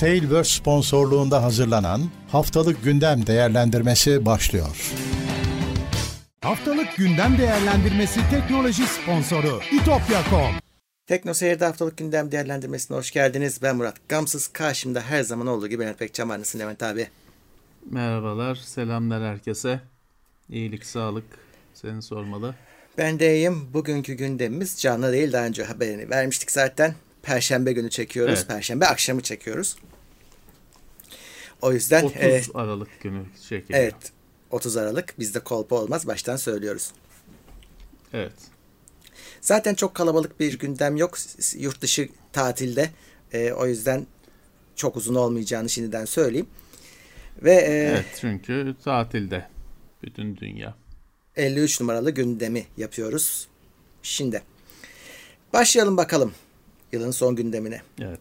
Tailverse sponsorluğunda hazırlanan Haftalık Gündem Değerlendirmesi başlıyor. Haftalık Gündem Değerlendirmesi teknoloji sponsoru itopya.com Tekno Seyir'de haftalık gündem değerlendirmesine hoş geldiniz. Ben Murat Gamsız. Karşımda her zaman olduğu gibi Levent Pekcan var. Nasılsın Levent abi? Merhabalar, selamlar herkese. İyilik, sağlık seni sormalı. Ben de iyiyim. Bugünkü gündemimiz canlı değil. Daha önce haberini vermiştik zaten. Perşembe günü çekiyoruz. Evet. Perşembe akşamı çekiyoruz. O yüzden 30 e, Aralık günü çekiliyor. evet 30 Aralık bizde kolpa olmaz. Baştan söylüyoruz. Evet. Zaten çok kalabalık bir gündem yok. Yurt dışı tatilde. E, o yüzden çok uzun olmayacağını şimdiden söyleyeyim. Ve e, Evet çünkü tatilde bütün dünya. 53 numaralı gündemi yapıyoruz. Şimdi başlayalım bakalım yılın son gündemine. Evet.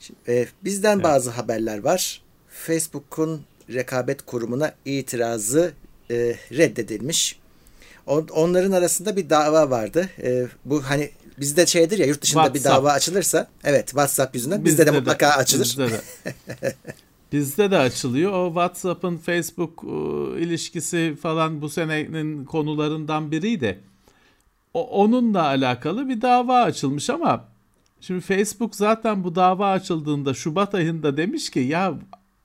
Şimdi, e, bizden bazı haberler var. Facebook'un rekabet kurumuna itirazı e, reddedilmiş. On- onların arasında bir dava vardı. E, bu hani bizde şeydir ya yurt dışında bir WhatsApp. dava açılırsa evet WhatsApp yüzünden bizde, de mutlaka açılır. Bizde de. Bizde de açılıyor. O WhatsApp'ın Facebook e, ilişkisi falan bu senenin konularından biriydi. O, onunla alakalı bir dava açılmış ama şimdi Facebook zaten bu dava açıldığında Şubat ayında demiş ki ya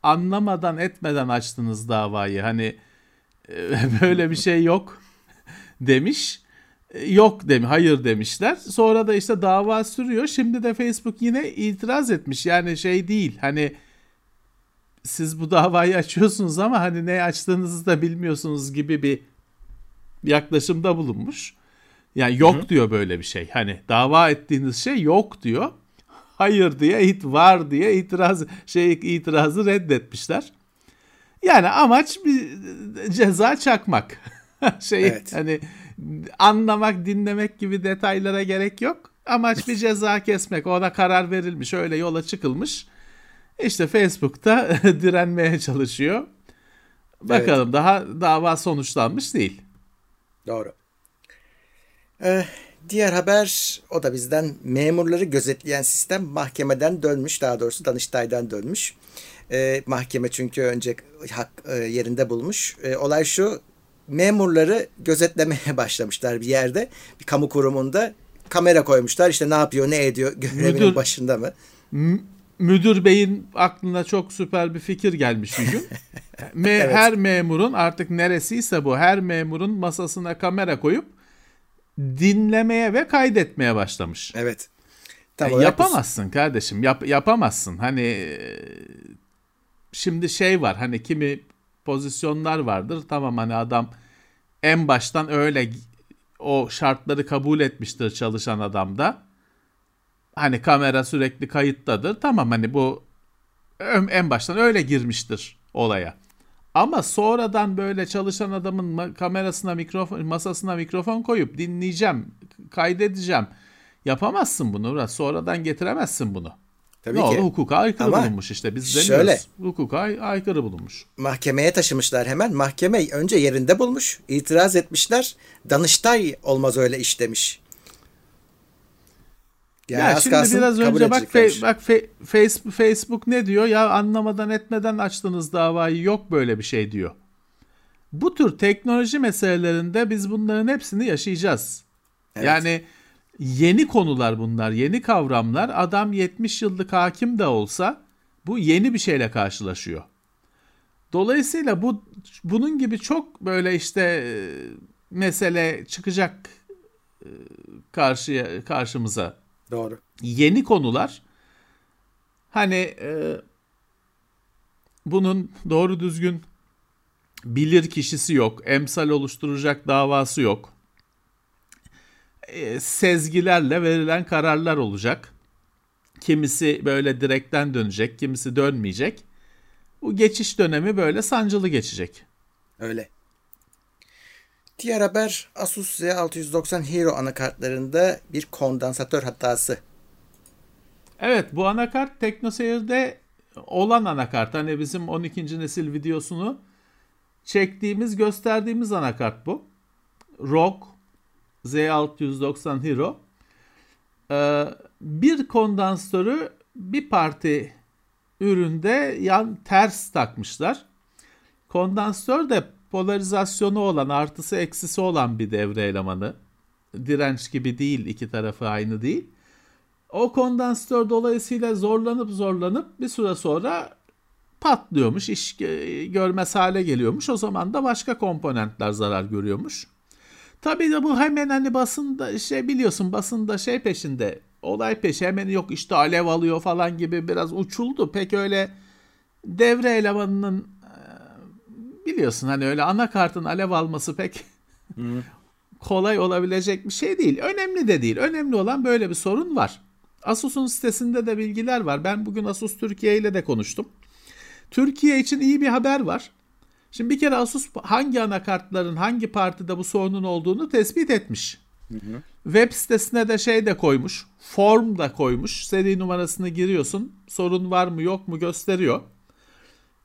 anlamadan etmeden açtınız davayı. Hani e, böyle bir şey yok demiş. E, Yok demiş, hayır demişler. Sonra da işte dava sürüyor. Şimdi de Facebook yine itiraz etmiş. Yani şey değil. Hani siz bu davayı açıyorsunuz ama hani ne açtığınızı da bilmiyorsunuz gibi bir yaklaşımda bulunmuş. Yani yok diyor böyle bir şey. Hani dava ettiğiniz şey yok diyor. Hayır diye it var diye itiraz şey itirazı reddetmişler. Yani amaç bir ceza çakmak. şey Evet. hani anlamak, dinlemek gibi detaylara gerek yok. Amaç bir ceza kesmek. Ona karar verilmiş. Öyle yola çıkılmış. İşte Facebook'ta direnmeye çalışıyor. Bakalım daha dava sonuçlanmış değil. Doğru. Ee, diğer haber o da bizden memurları gözetleyen sistem mahkemeden dönmüş daha doğrusu Danıştay'dan dönmüş. Ee, mahkeme çünkü önce hak e, yerinde bulmuş. Ee, olay şu memurları gözetlemeye başlamışlar bir yerde bir kamu kurumunda kamera koymuşlar işte ne yapıyor ne ediyor görevinin Müdür- başında mı? Müdür beyin aklına çok süper bir fikir gelmiş bir gün. Me- Her memurun artık neresiyse bu her memurun masasına kamera koyup dinlemeye ve kaydetmeye başlamış. Evet. Tam olarak bu- yapamazsın kardeşim. Yap, yapamazsın. Hani e, şimdi şey var. Hani kimi pozisyonlar vardır. Tamam hani adam en baştan öyle o şartları kabul etmiştir çalışan adam da. Hani kamera sürekli kayıttadır. Tamam hani bu en baştan öyle girmiştir olaya. Ama sonradan böyle çalışan adamın kamerasına mikrofon masasına mikrofon koyup dinleyeceğim, kaydedeceğim. Yapamazsın bunu. Murat. Sonradan getiremezsin bunu. Tabii ne ki. oldu? Hukuka aykırı Ama bulunmuş işte. Biz demiyoruz. şöyle. Hukuka ay- aykırı bulunmuş. mahkemeye taşımışlar hemen. Mahkeme önce yerinde bulmuş. itiraz etmişler. Danıştay olmaz öyle iş demiş. Yani ya şimdi biraz önce bak fe- bak fe- Facebook, Facebook ne diyor? Ya anlamadan etmeden açtınız davayı. Yok böyle bir şey diyor. Bu tür teknoloji meselelerinde biz bunların hepsini yaşayacağız. Evet. Yani yeni konular bunlar, yeni kavramlar. Adam 70 yıllık hakim de olsa bu yeni bir şeyle karşılaşıyor. Dolayısıyla bu bunun gibi çok böyle işte e, mesele çıkacak e, karşıya karşımıza. Doğru. Yeni konular. Hani e, bunun doğru düzgün bilir kişisi yok, emsal oluşturacak davası yok. E, sezgilerle verilen kararlar olacak. Kimisi böyle direkten dönecek, kimisi dönmeyecek. Bu geçiş dönemi böyle sancılı geçecek. Öyle. Diğer haber Asus Z690 Hero anakartlarında bir kondansatör hatası. Evet bu anakart TeknoSeyir'de olan anakart. Hani bizim 12. nesil videosunu çektiğimiz gösterdiğimiz anakart bu. ROG Z690 Hero. Ee, bir kondansatörü bir parti üründe yan ters takmışlar. Kondansatör de polarizasyonu olan, artısı eksisi olan bir devre elemanı. Direnç gibi değil, iki tarafı aynı değil. O kondansatör dolayısıyla zorlanıp zorlanıp bir süre sonra patlıyormuş, iş görmez hale geliyormuş. O zaman da başka komponentler zarar görüyormuş. Tabii de bu hemen hani basında şey biliyorsun basında şey peşinde olay peşi hemen yok işte alev alıyor falan gibi biraz uçuldu. Pek öyle devre elemanının biliyorsun hani öyle anakartın alev alması pek kolay olabilecek bir şey değil. Önemli de değil. Önemli olan böyle bir sorun var. Asus'un sitesinde de bilgiler var. Ben bugün Asus Türkiye ile de konuştum. Türkiye için iyi bir haber var. Şimdi bir kere Asus hangi anakartların hangi partide bu sorunun olduğunu tespit etmiş. Hı hı. Web sitesine de şey de koymuş. Form da koymuş. Seri numarasını giriyorsun. Sorun var mı yok mu gösteriyor.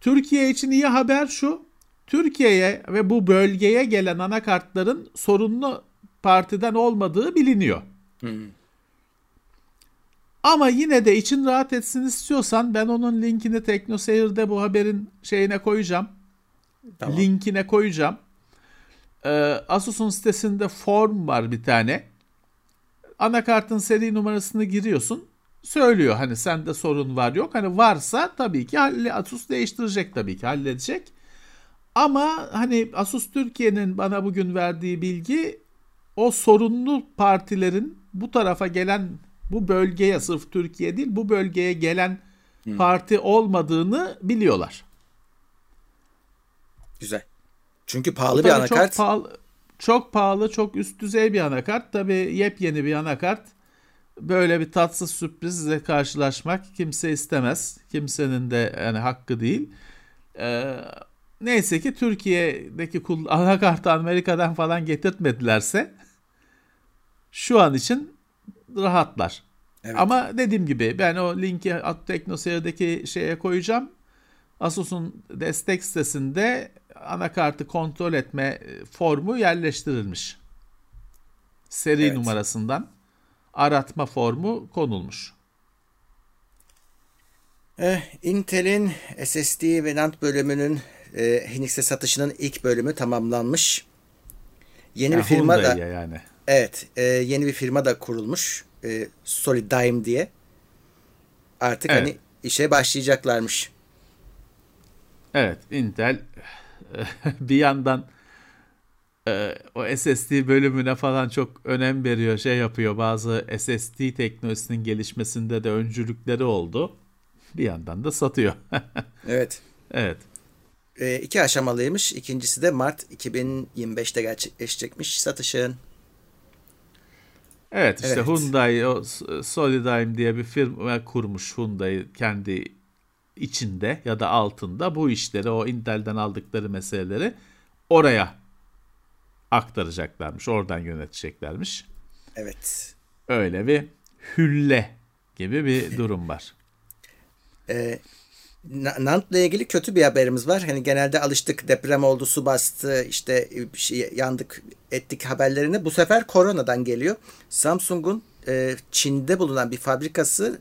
Türkiye için iyi haber şu. Türkiye'ye ve bu bölgeye gelen anakartların sorunlu partiden olmadığı biliniyor. Hı. Ama yine de için rahat etsin istiyorsan ben onun linkini TeknoSeyir'de bu haberin şeyine koyacağım. Tamam. Linkine koyacağım. Ee, Asus'un sitesinde form var bir tane. Anakartın seri numarasını giriyorsun. Söylüyor hani sende sorun var yok. Hani varsa tabii ki Asus değiştirecek tabii ki halledecek. Ama hani Asus Türkiye'nin bana bugün verdiği bilgi o sorunlu partilerin bu tarafa gelen bu bölgeye sırf Türkiye değil bu bölgeye gelen hmm. parti olmadığını biliyorlar. Güzel. Çünkü pahalı bir anakart. Çok pahalı, çok pahalı, çok üst düzey bir anakart. Tabii yepyeni bir anakart. Böyle bir tatsız sürprizle karşılaşmak kimse istemez. Kimsenin de yani hakkı değil. Ee, neyse ki Türkiye'deki anakartı Amerika'dan falan getirtmedilerse şu an için rahatlar. Evet. Ama dediğim gibi ben o linki TeknoSeyir'deki şeye koyacağım. Asus'un destek sitesinde anakartı kontrol etme e, formu yerleştirilmiş. Seri evet. numarasından aratma formu konulmuş. Eh, Intel'in SSD ve NAND bölümünün e, Hynix'e satışının ilk bölümü tamamlanmış. Yeni ya, bir firma da yani. Evet, e, yeni bir firma da kurulmuş. E, Solidigm diye. Artık evet. hani işe başlayacaklarmış. Evet, Intel bir yandan e, o SSD bölümüne falan çok önem veriyor, şey yapıyor. Bazı SSD teknolojisinin gelişmesinde de öncülükleri oldu. Bir yandan da satıyor. evet. Evet. E, iki aşamalıymış. İkincisi de Mart 2025'te gerçekleşecekmiş satışın. Evet işte evet. Hyundai o Solidigm diye bir firma kurmuş Hyundai kendi içinde ya da altında bu işleri o Intel'den aldıkları meseleleri oraya aktaracaklarmış. Oradan yöneteceklermiş. Evet. Öyle bir hülle gibi bir durum var. Ee, Nant'la ilgili kötü bir haberimiz var. Hani genelde alıştık deprem oldu, su bastı, işte bir şey yandık ettik haberlerini. Bu sefer koronadan geliyor. Samsung'un e, Çin'de bulunan bir fabrikası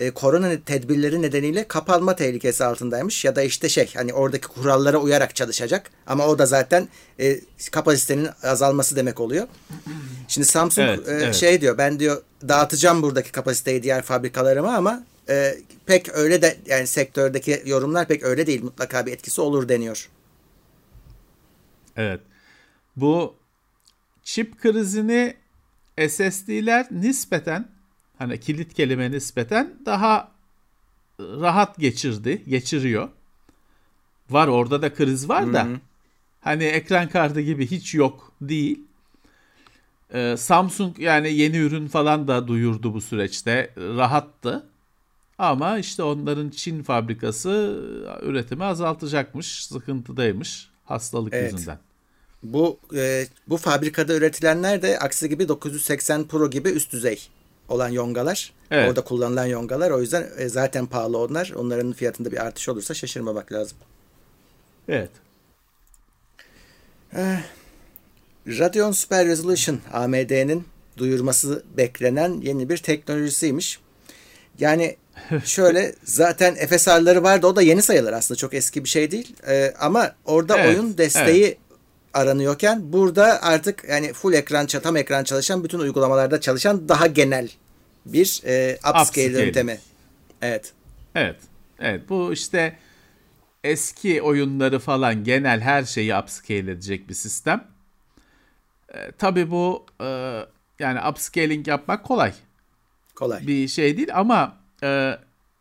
e, korona tedbirleri nedeniyle kapanma tehlikesi altındaymış ya da işte şey hani oradaki kurallara uyarak çalışacak ama o da zaten e, kapasitenin azalması demek oluyor. Şimdi Samsung evet, e, evet. şey diyor ben diyor dağıtacağım buradaki kapasiteyi diğer fabrikalarıma ama e, pek öyle de yani sektördeki yorumlar pek öyle değil mutlaka bir etkisi olur deniyor. Evet. Bu çip krizini SSD'ler nispeten hani kilit kelime nispeten daha rahat geçirdi, geçiriyor. Var orada da kriz var da Hı-hı. hani ekran kartı gibi hiç yok değil. Ee, Samsung yani yeni ürün falan da duyurdu bu süreçte. Rahattı. Ama işte onların Çin fabrikası üretimi azaltacakmış, sıkıntıdaymış hastalık evet. yüzünden. Bu e, bu fabrikada üretilenler de aksi gibi 980 Pro gibi üst düzey olan yongalar. Evet. Orada kullanılan yongalar. O yüzden e, zaten pahalı onlar. Onların fiyatında bir artış olursa şaşırmamak lazım. Evet. Eh, Radeon Super Resolution AMD'nin duyurması beklenen yeni bir teknolojisiymiş. Yani şöyle zaten FSR'ları vardı o da yeni sayılır aslında çok eski bir şey değil. Ee, ama orada Evet, oyun desteği evet. aranıyorken burada artık yani full ekran tam ekran çalışan bütün uygulamalarda çalışan daha genel bir e, upscale Upscaling. yöntemi. Evet. Evet. Evet bu işte eski oyunları falan genel her şeyi upscale edecek bir sistem. E, tabii bu e, yani upscaling yapmak kolay Kolay. bir şey değil ama e,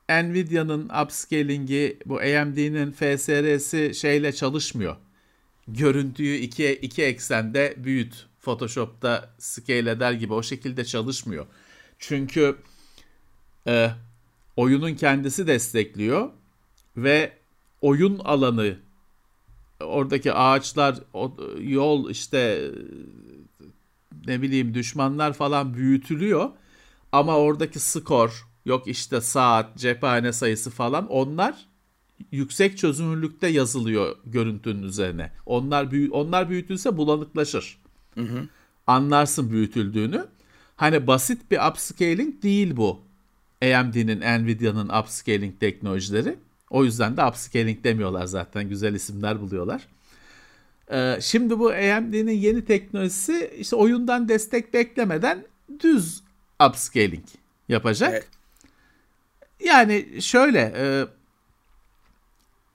Nvidia'nın upscaling'i bu AMD'nin FSR'si şeyle çalışmıyor. Görüntüyü iki, iki eksende büyüt. Photoshop'ta scale eder gibi o şekilde çalışmıyor. Çünkü e, oyunun kendisi destekliyor ve oyun alanı oradaki ağaçlar, yol işte ne bileyim düşmanlar falan büyütülüyor. Ama oradaki skor, yok işte saat, cephane sayısı falan onlar yüksek çözünürlükte yazılıyor görüntünün üzerine. Onlar büyü onlar büyütülse bulanıklaşır. Anlarsın büyütüldüğünü. Hani basit bir upscaling değil bu. AMD'nin, Nvidia'nın upscaling teknolojileri. O yüzden de upscaling demiyorlar zaten. Güzel isimler buluyorlar. Ee, şimdi bu AMD'nin yeni teknolojisi işte oyundan destek beklemeden düz upscaling yapacak. Evet. Yani şöyle e,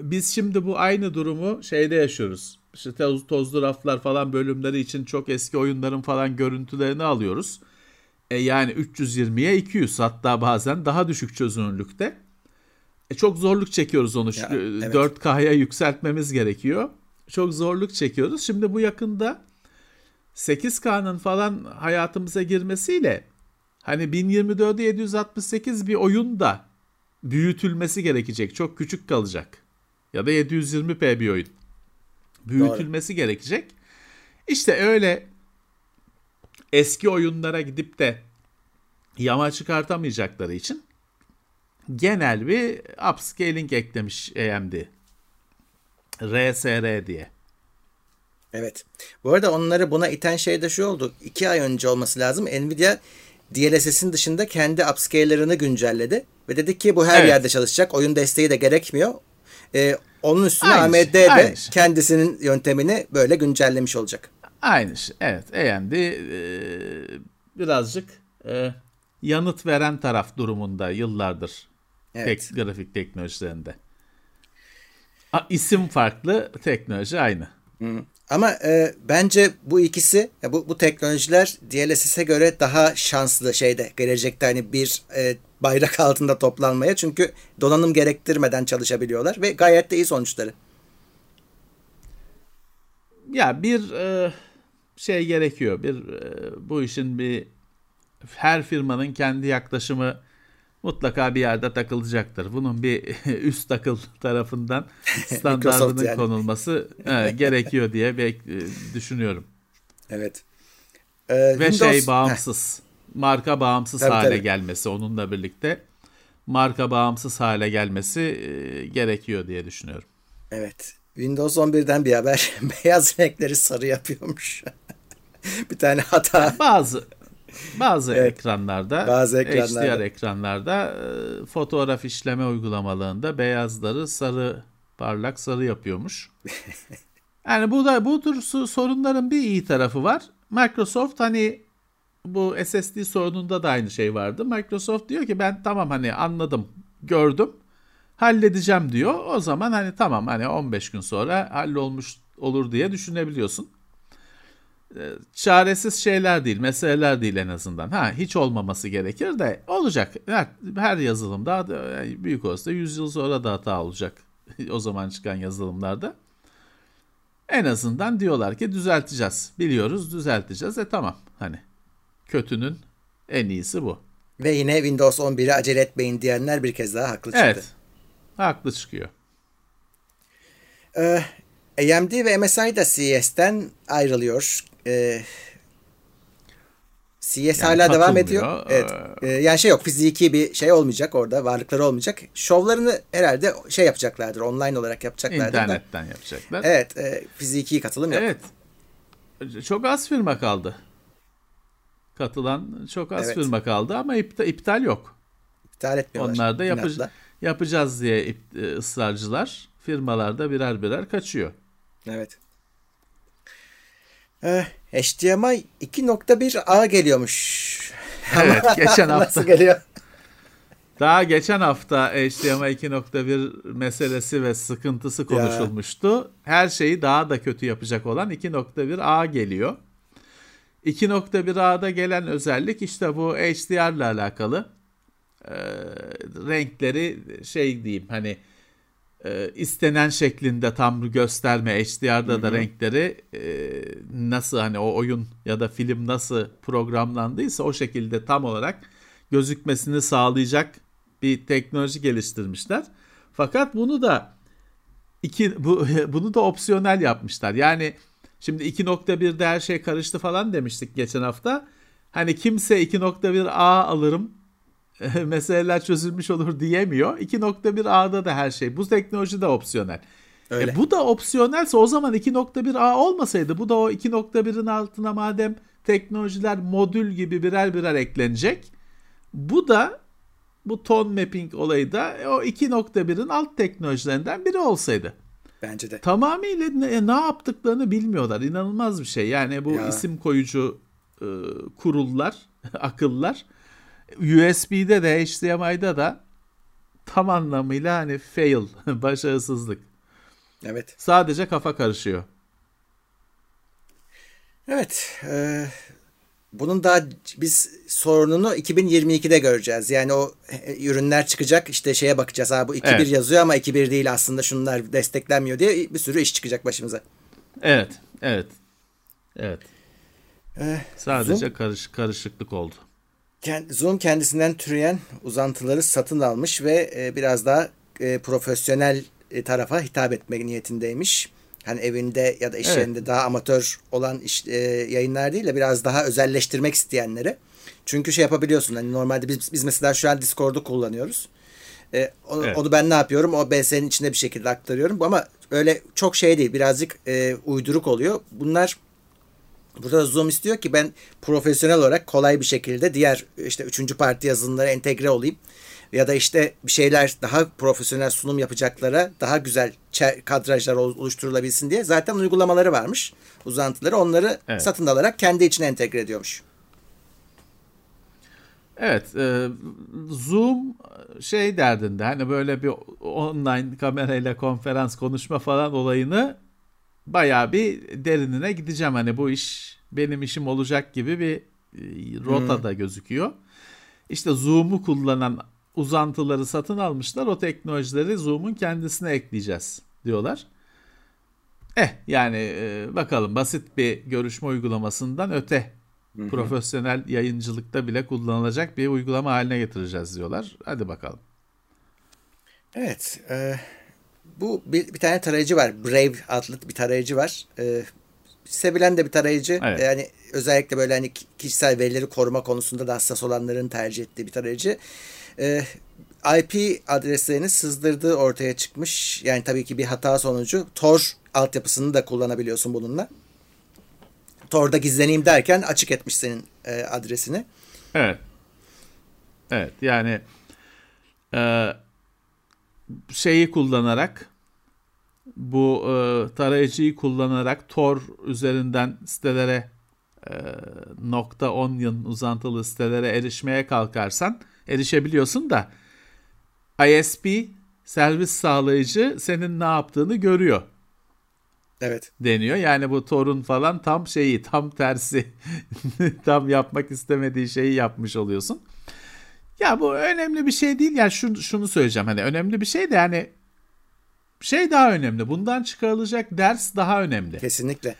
biz şimdi bu aynı durumu şeyde yaşıyoruz. İşte toz, tozlu raflar falan bölümleri için çok eski oyunların falan görüntülerini alıyoruz. E yani 320'ye 200 hatta bazen daha düşük çözünürlükte. E çok zorluk çekiyoruz onu. Ya, E, evet. 4K'ya yükseltmemiz gerekiyor. Çok zorluk çekiyoruz. Şimdi bu yakında 8K'nın falan hayatımıza girmesiyle hani 1024'e 768 bir oyun da büyütülmesi gerekecek. Çok küçük kalacak. Ya da 720p bir oyun. Büyütülmesi gerekecek. İşte öyle eski oyunlara gidip de yama çıkartamayacakları için genel bir upscaling eklemiş AMD. RSR diye. Evet. Bu arada onları buna iten şey de şu oldu. İki ay önce olması lazım. Nvidia DLSS'in dışında kendi upscale'larını güncelledi. Ve dedi ki bu her Evet. yerde çalışacak. Oyun desteği de gerekmiyor. Ee, onun üstüne Aynı AMD de aynı şey. kendisinin yöntemini böyle güncellemiş olacak. Aynı şey. Evet AMD e, birazcık e, yanıt veren taraf durumunda yıllardır Evet. tek, grafik teknolojilerinde. A, isim farklı, teknoloji aynı. Ama e, bence bu ikisi bu, bu teknolojiler DLSS'e göre daha şanslı şeyde gelecekte hani bir e, bayrak altında toplanmaya çünkü donanım gerektirmeden çalışabiliyorlar ve gayet de iyi sonuçları. Ya bir e, şey gerekiyor. Bir e, bu işin bir her firmanın kendi yaklaşımı mutlaka bir yerde takılacaktır. Bunun bir üst takıl tarafından standartının yani. konulması e, gerekiyor diye bek- e, düşünüyorum. Evet. E, Ve Windows- şey bağımsız, marka bağımsız Tabii, hale tabii. gelmesi onunla birlikte marka bağımsız hale gelmesi e, gerekiyor diye düşünüyorum. evet. Windows 11'den bir haber. Beyaz renkleri sarı yapıyormuş. bir tane hata. Bazı bazı Evet. ekranlarda, Bazı ekranlarda. HDR ekranlarda e, fotoğraf işleme uygulamalarında beyazları sarı parlak sarı yapıyormuş. yani bu da bu tür sorunların bir iyi tarafı var. Microsoft hani bu SSD sorununda da aynı şey vardı. Microsoft diyor ki ben tamam hani anladım, gördüm, halledeceğim diyor. O zaman hani tamam hani 15 gün sonra hallolmuş olur diye düşünebiliyorsun çaresiz şeyler değil, meseleler değil en azından. Ha hiç olmaması gerekir de olacak. Her, her yazılımda yani büyük olsa 100 yıl sonra da hata olacak. o zaman çıkan yazılımlarda. En azından diyorlar ki düzelteceğiz. Biliyoruz düzelteceğiz. E tamam hani kötünün en iyisi bu. Ve yine Windows 11'e acele etmeyin diyenler bir kez daha haklı çıktı. Evet. Haklı çıkıyor. Ee, AMD ve MSI da CES'ten ayrılıyor. Ee, CES hala devam ediyor. Evet. Ee, yani şey yok fiziki bir şey olmayacak orada varlıkları olmayacak. Şovlarını herhalde şey yapacaklardır online olarak yapacaklardır. da. İnternetten yapacaklar. Evet e, fiziki katılım yok. Evet. Çok az firma kaldı. Katılan çok az Evet. firma kaldı ama iptal, iptal yok. İptal etmiyorlar. Onlar da inatla. yapacağız diye e, ısrarcılar. Firmalar da birer birer kaçıyor. Evet. Ee, HDMI 2.1A geliyormuş. Evet geçen hafta Nasıl geliyor? daha geçen hafta HDMI 2.1 meselesi ve sıkıntısı konuşulmuştu. Her şeyi daha da kötü yapacak olan 2.1A geliyor. 2.1A'da gelen özellik işte bu HDR ile alakalı. Ee, renkleri şey diyeyim hani e, istenen şeklinde tam gösterme HDR'da da renkleri e, nasıl hani o oyun ya da film nasıl programlandıysa o şekilde tam olarak gözükmesini sağlayacak bir teknoloji geliştirmişler. Fakat bunu da iki bu bunu da opsiyonel yapmışlar. Yani şimdi 2.1'de her şey karıştı falan demiştik geçen hafta. Hani kimse 2.1A alırım meseleler çözülmüş olur diyemiyor. 2.1A'da da her şey. Bu teknoloji de opsiyonel. Öyle. E, bu da opsiyonelse o zaman 2.1A olmasaydı bu da o 2.1'in altına madem teknolojiler modül gibi birer birer eklenecek. Bu da bu tone mapping olayı da o 2.1'in alt teknolojilerinden biri olsaydı. Bence de. Tamamıyla ne, ne yaptıklarını bilmiyorlar. İnanılmaz bir şey. Yani bu Ya. isim koyucu e, kurullar, akıllar USB'de de HDMI'da da tam anlamıyla hani fail, başarısızlık. Evet. Sadece kafa karışıyor. Evet. e, bunun daha biz sorununu 2022'de göreceğiz. Yani o e, ürünler çıkacak işte şeye bakacağız. Ha bu 2.1 Evet. yazıyor ama 2.1 değil aslında şunlar desteklenmiyor diye bir sürü iş çıkacak başımıza. Evet, evet. Evet. Eh, Sadece Zoom- karış, karışıklık oldu. Zoom kendisinden türeyen uzantıları satın almış ve e, biraz daha e, profesyonel e, tarafa hitap etme niyetindeymiş. Hani evinde ya da iş Evet. yerinde daha amatör olan iş, e, yayınlar değil de biraz daha özelleştirmek isteyenlere. Çünkü şey yapabiliyorsun hani normalde biz, biz mesela şu an Discord'u kullanıyoruz. E, onu, Evet. onu ben ne yapıyorum? O BS'nin içinde bir şekilde aktarıyorum. Ama öyle çok şey değil. Birazcık e, uyduruk oluyor. Bunlar Burada Zoom istiyor ki ben profesyonel olarak kolay bir şekilde diğer işte üçüncü parti yazılımlara entegre olayım. Ya da işte bir şeyler daha profesyonel sunum yapacaklara daha güzel kadrajlar ol- oluşturulabilsin diye zaten uygulamaları varmış. Uzantıları onları Evet. satın alarak kendi içine entegre ediyormuş. Evet, e, Zoom şey derdinde hani böyle bir online kamerayla konferans konuşma falan olayını bayağı bir derinine gideceğim. Hani bu iş benim işim olacak gibi bir e, rotada gözüküyor. İşte Zoom'u kullanan uzantıları satın almışlar. O teknolojileri Zoom'un kendisine ekleyeceğiz diyorlar. Eh yani e, bakalım basit bir görüşme uygulamasından öte profesyonel yayıncılıkta bile kullanılacak bir uygulama haline getireceğiz diyorlar. Hadi bakalım. Evet. e, bu bir, bir tane tarayıcı var. Brave adlı bir tarayıcı var. E, sevilen de bir tarayıcı. Evet. Yani özellikle böyle hani ki- kişisel verileri koruma konusunda da hassas olanların tercih ettiği bir tarayıcı. E, IP adreslerini sızdırdığı ortaya çıkmış. Yani tabii ki bir hata sonucu Tor altyapısını da kullanabiliyorsun bununla. Tor'da gizleneyim derken açık etmiş senin e, adresini. Evet. Evet yani e, şeyi kullanarak bu e, tarayıcıyı kullanarak Tor üzerinden sitelere e, nokta onion uzantılı sitelere erişmeye kalkarsan erişebiliyorsun da ISP servis sağlayıcı senin ne yaptığını görüyor Evet. deniyor. Yani bu Thor'un falan tam şeyi, tam tersi. tam yapmak istemediği şeyi yapmış oluyorsun. Ya bu önemli bir şey değil. Yani şunu, şunu söyleyeceğim. Hani önemli bir şey de yani şey daha önemli. Bundan çıkarılacak ders daha önemli. Kesinlikle.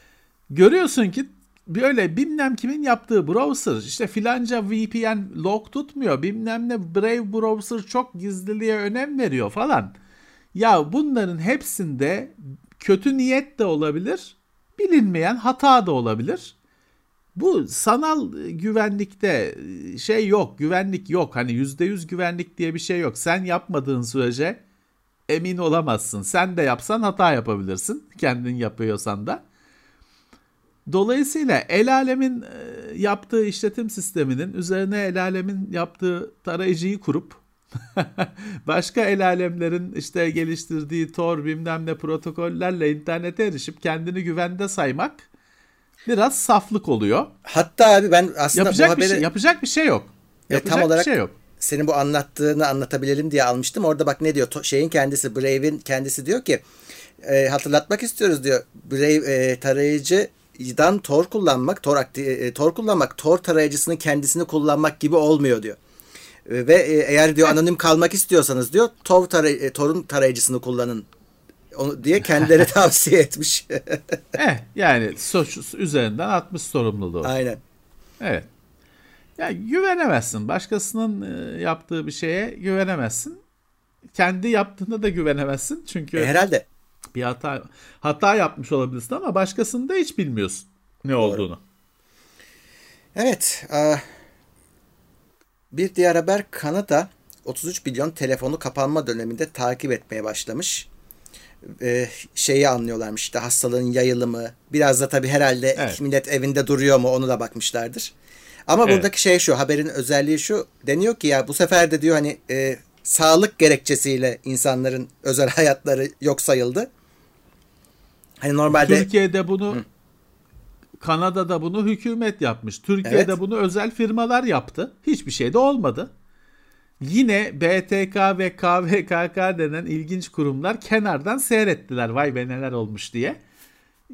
Görüyorsun ki böyle bilmem kimin yaptığı browser işte filanca VPN log tutmuyor bilmem ne Brave browser çok gizliliğe önem veriyor falan. Ya bunların hepsinde kötü niyet de olabilir bilinmeyen hata da olabilir. Bu sanal güvenlikte şey yok güvenlik yok hani %100 güvenlik diye bir şey yok. Sen yapmadığın sürece emin olamazsın. Sen de yapsan hata yapabilirsin kendin yapıyorsan da. Dolayısıyla el alemin e, yaptığı işletim sisteminin üzerine el alemin yaptığı tarayıcıyı kurup Başka el alemlerin işte geliştirdiği Tor bilmem ne protokollerle internete erişip kendini güvende saymak biraz saflık oluyor. Hatta abi ben aslında yapacak bu haberi... bir şey, yapacak bir şey yok. Yapacak tam olarak bir şey yok. Senin bu anlattığını anlatabilelim diye almıştım. Orada bak ne diyor? Şeyin kendisi, Brave'in kendisi diyor ki e, hatırlatmak istiyoruz diyor. Brave e, tarayıcıdan Tor kullanmak, Tor, akti- e, Tor kullanmak, Tor tarayıcısının kendisini kullanmak gibi olmuyor diyor. E, Ve e, eğer diyor anonim kalmak istiyorsanız diyor Tor taray- Tor'un tarayıcısını kullanın onu diye kendileri tavsiye etmiş. Eh yani so- üzerinden 60 sorumluluğu. Aynen. Evet. Ya güvenemezsin. Başkasının e, yaptığı bir şeye güvenemezsin. Kendi yaptığında da güvenemezsin. Çünkü E, herhalde. bir hata hata yapmış olabilirsin ama başkasını da hiç bilmiyorsun ne olduğunu. Evet. e, Bir diğer haber Kanada 33 milyon telefonu kapanma döneminde takip etmeye başlamış. E, Şeyi anlıyorlarmış işte hastalığın yayılımı. Biraz da tabii herhalde Evet. millet evinde duruyor mu onu da bakmışlardır. Ama Evet. buradaki şey şu haberin özelliği şu deniyor ki ya bu sefer de diyor hani e, sağlık gerekçesiyle insanların özel hayatları yok sayıldı. Hani normalde Türkiye'de bunu Kanada'da bunu hükümet yapmış. Türkiye'de Evet. bunu özel firmalar yaptı. Hiçbir şey de olmadı. Yine BTK ve KVKK denen ilginç kurumlar kenardan seyrettiler. Vay be neler olmuş diye.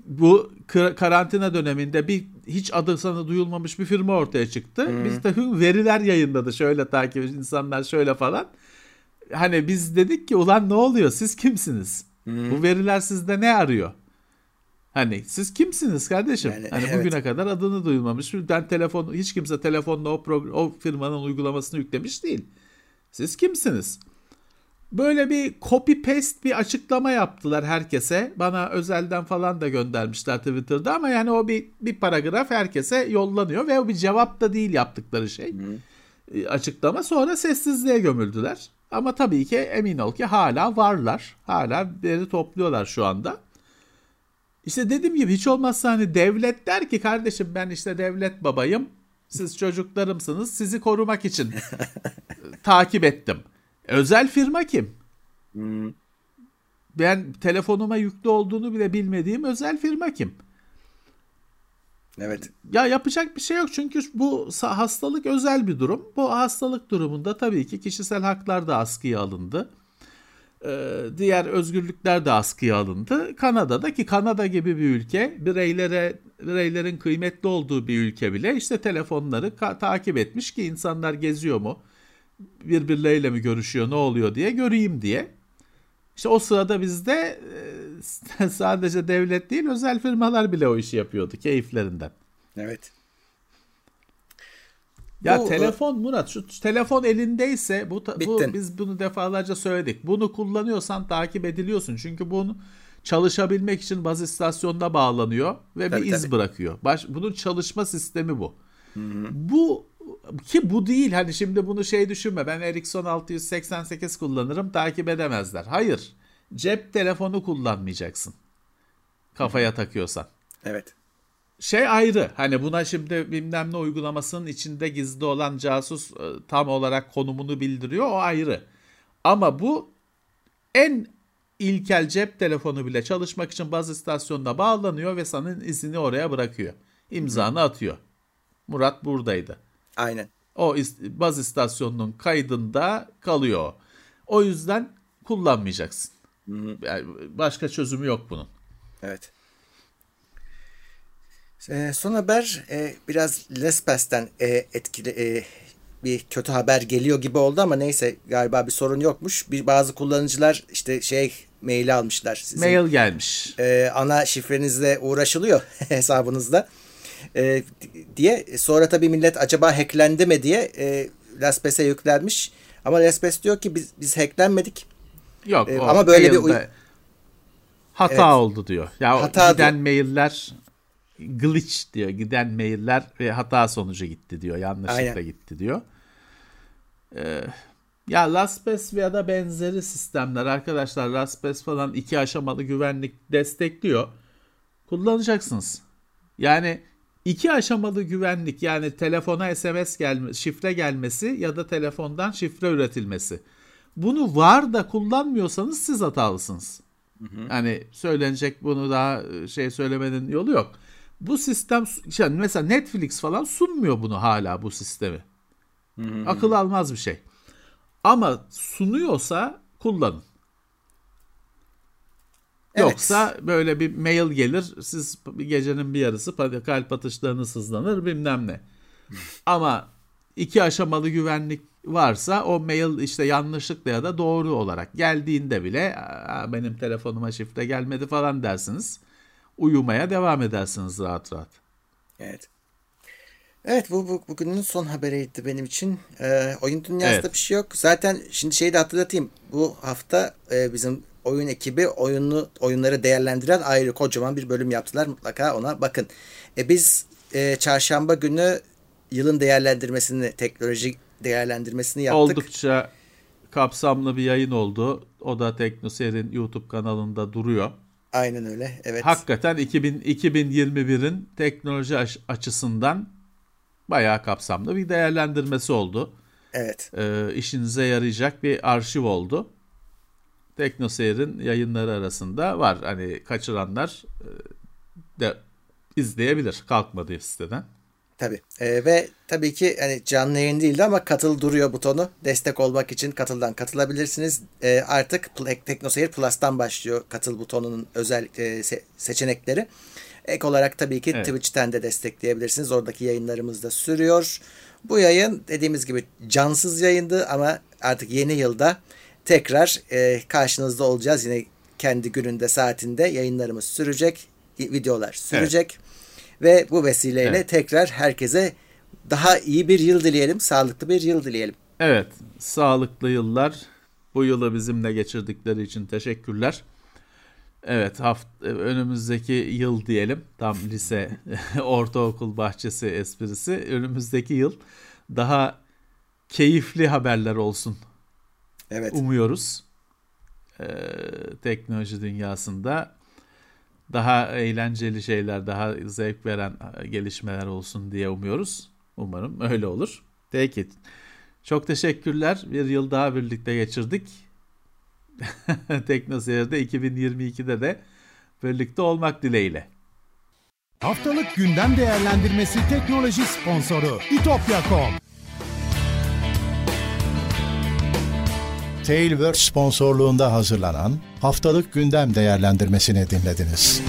Bu kar- karantina döneminde bir hiç adı sana duyulmamış bir firma ortaya çıktı. Biz de veriler yayınladı. Şöyle takip insanlar şöyle falan. Hani biz dedik ki ulan ne oluyor? Siz kimsiniz? Bu veriler sizde ne arıyor? Hani siz kimsiniz kardeşim? Yani, hani evet. bugüne kadar adını duyulmamış. Ben telefon hiç kimse telefonla o o firmanın uygulamasını yüklemiş değil. Siz kimsiniz? Böyle bir copy paste bir açıklama yaptılar herkese. Bana özelden falan da göndermişler Twitter'da ama yani o bir bir paragraf herkese yollanıyor ve o bir cevap da değil yaptıkları şey. E, Açıklama sonra sessizliğe gömüldüler. Ama tabii ki emin ol ki hala varlar. Hala veri topluyorlar şu anda. İşte dediğim gibi hiç olmazsa hani devlet der ki kardeşim ben işte devlet babayım. Siz çocuklarımsınız. Sizi korumak için takip ettim. Özel firma kim? Ben telefonuma yüklü olduğunu bile bilmediğim özel firma kim? evet. Ya yapacak bir şey yok çünkü bu hastalık özel bir durum. Bu hastalık durumunda tabii ki kişisel haklar da askıya alındı. Ee, diğer özgürlükler de askıya alındı. Kanada'da ki Kanada gibi bir ülke bireylere bireylerin kıymetli olduğu bir ülke bile işte telefonları takip etmiş ki insanlar geziyor mu? Birbirleriyle mi görüşüyor ne oluyor diye göreyim diye. İşte o sırada bizde e, sadece devlet değil özel firmalar bile o işi yapıyordu keyiflerinden. Evet. Ya Bu, telefon Murat şu telefon elindeyse bu, bu biz bunu defalarca söyledik. Bunu kullanıyorsan takip ediliyorsun. Çünkü bunu çalışabilmek için baz istasyonuna bağlanıyor ve Tabii, bir iz tabii. bırakıyor. Baş, bunun çalışma sistemi bu. Bu ki bu değil hani şimdi bunu şey düşünme ben Ericsson 688 kullanırım takip edemezler. Hayır. Cep telefonu kullanmayacaksın. Kafaya takıyorsan Evet. şey ayrı. Hani buna şimdi bilmem ne uygulamasının içinde gizli olan casus e, tam olarak konumunu bildiriyor. O ayrı. Ama bu en ilkel cep telefonu bile çalışmak için baz istasyonuna bağlanıyor ve senin izini oraya bırakıyor. İmzanı atıyor. Murat buradaydı. Aynen. O baz istasyonunun kaydında kalıyor. o. Yüzden kullanmayacaksın. Yani başka çözümü yok bunun. Evet. Ee, son haber e, biraz Lespes'ten e, etkili e, bir kötü haber geliyor gibi oldu ama neyse galiba bir sorun yokmuş. Bir bazı kullanıcılar işte şey maili almışlar. Sizin, Mail gelmiş. e, ana şifrenizle uğraşılıyor hesabınızda. E, diye sonra tabii millet acaba hacklendi mi diye e, Lespes'e yüklenmiş. Ama Lespes diyor ki biz biz hacklenmedik. Yok o ama böyle bir uy- hata Evet. oldu diyor. Ya Hata giden diyor. mailler glitch diyor. Giden mailler ve hata sonucu gitti diyor. Yanlışlıkla Aynen. gitti diyor. Ee, ya LastPass ya da benzeri sistemler arkadaşlar LastPass falan iki aşamalı güvenlik destekliyor. Kullanacaksınız. Yani iki aşamalı güvenlik yani telefona SMS gelme, şifre gelmesi ya da telefondan şifre üretilmesi. Bunu var da kullanmıyorsanız siz hatalısınız. Hı hı. Yani söylenecek bunu daha e, şey söylemenin yolu yok. Bu sistem yani mesela Netflix falan sunmuyor bunu hala bu sistemi. Hı hı. Akıl almaz bir şey. Ama sunuyorsa kullanın. Evet. Yoksa böyle bir mail gelir, siz gecenin bir yarısı kalp atışlarınız hızlanır bilmem ne. Ama iki aşamalı güvenlik varsa o mail işte yanlışlıkla ya da doğru olarak geldiğinde bile benim telefonuma şifre gelmedi falan dersiniz. Uyumaya devam edersiniz rahat rahat. Evet. Evet bu, bu bugünün son haberiydi benim için. Ee, oyun dünyasında evet. bir şey yok. Zaten şimdi şeyi de hatırlatayım. Bu hafta e, bizim oyun ekibi oyunu oyunları değerlendiren ayrı kocaman bir bölüm yaptılar. Mutlaka ona bakın. E, biz e, çarşamba günü yılın değerlendirmesini, teknoloji değerlendirmesini yaptık. Oldukça kapsamlı bir yayın oldu. O da Teknoser'in YouTube kanalında duruyor. Aynen öyle. Evet. Hakikaten 2000, 2021'in teknoloji açısından bayağı kapsamlı bir değerlendirmesi oldu. Evet. Ee, işinize yarayacak bir arşiv oldu. Teknoseyir'in yayınları arasında var. Hani kaçıranlar e, de izleyebilir kalkmadığı siteden. Tabii. Ee, ve tabii ki hani canlı yayın değildi ama katıl duruyor butonu. Destek olmak için katıldan katılabilirsiniz. Ee, artık Teknoseyir Plus'tan başlıyor katıl butonunun özel e, se- seçenekleri. Ek olarak tabii ki evet. Twitch'ten de destekleyebilirsiniz. Oradaki yayınlarımız da sürüyor. Bu yayın dediğimiz gibi cansız yayındı ama artık yeni yılda tekrar e, karşınızda olacağız. Yine kendi gününde saatinde yayınlarımız sürecek. Videolar sürecek. Evet. Ve bu vesileyle evet. tekrar herkese daha iyi bir yıl dileyelim. Sağlıklı bir yıl dileyelim. Evet. Sağlıklı yıllar. Bu yılı bizimle geçirdikleri için teşekkürler. Evet, haft önümüzdeki yıl diyelim. Tam lise, ortaokul bahçesi esprisi. Önümüzdeki yıl daha keyifli haberler olsun. Evet. Umuyoruz. Ee, teknoloji dünyasında daha eğlenceli şeyler, daha zevk veren gelişmeler olsun diye umuyoruz. Umarım öyle olur. Peki. Çok teşekkürler. Bir yıl daha birlikte geçirdik. Teknoseyir'de 2022'de de birlikte olmak dileğiyle. Haftalık gündem değerlendirmesi teknoloji sponsoru itopya.com Tailwords sponsorluğunda hazırlanan haftalık gündem değerlendirmesini dinlediniz.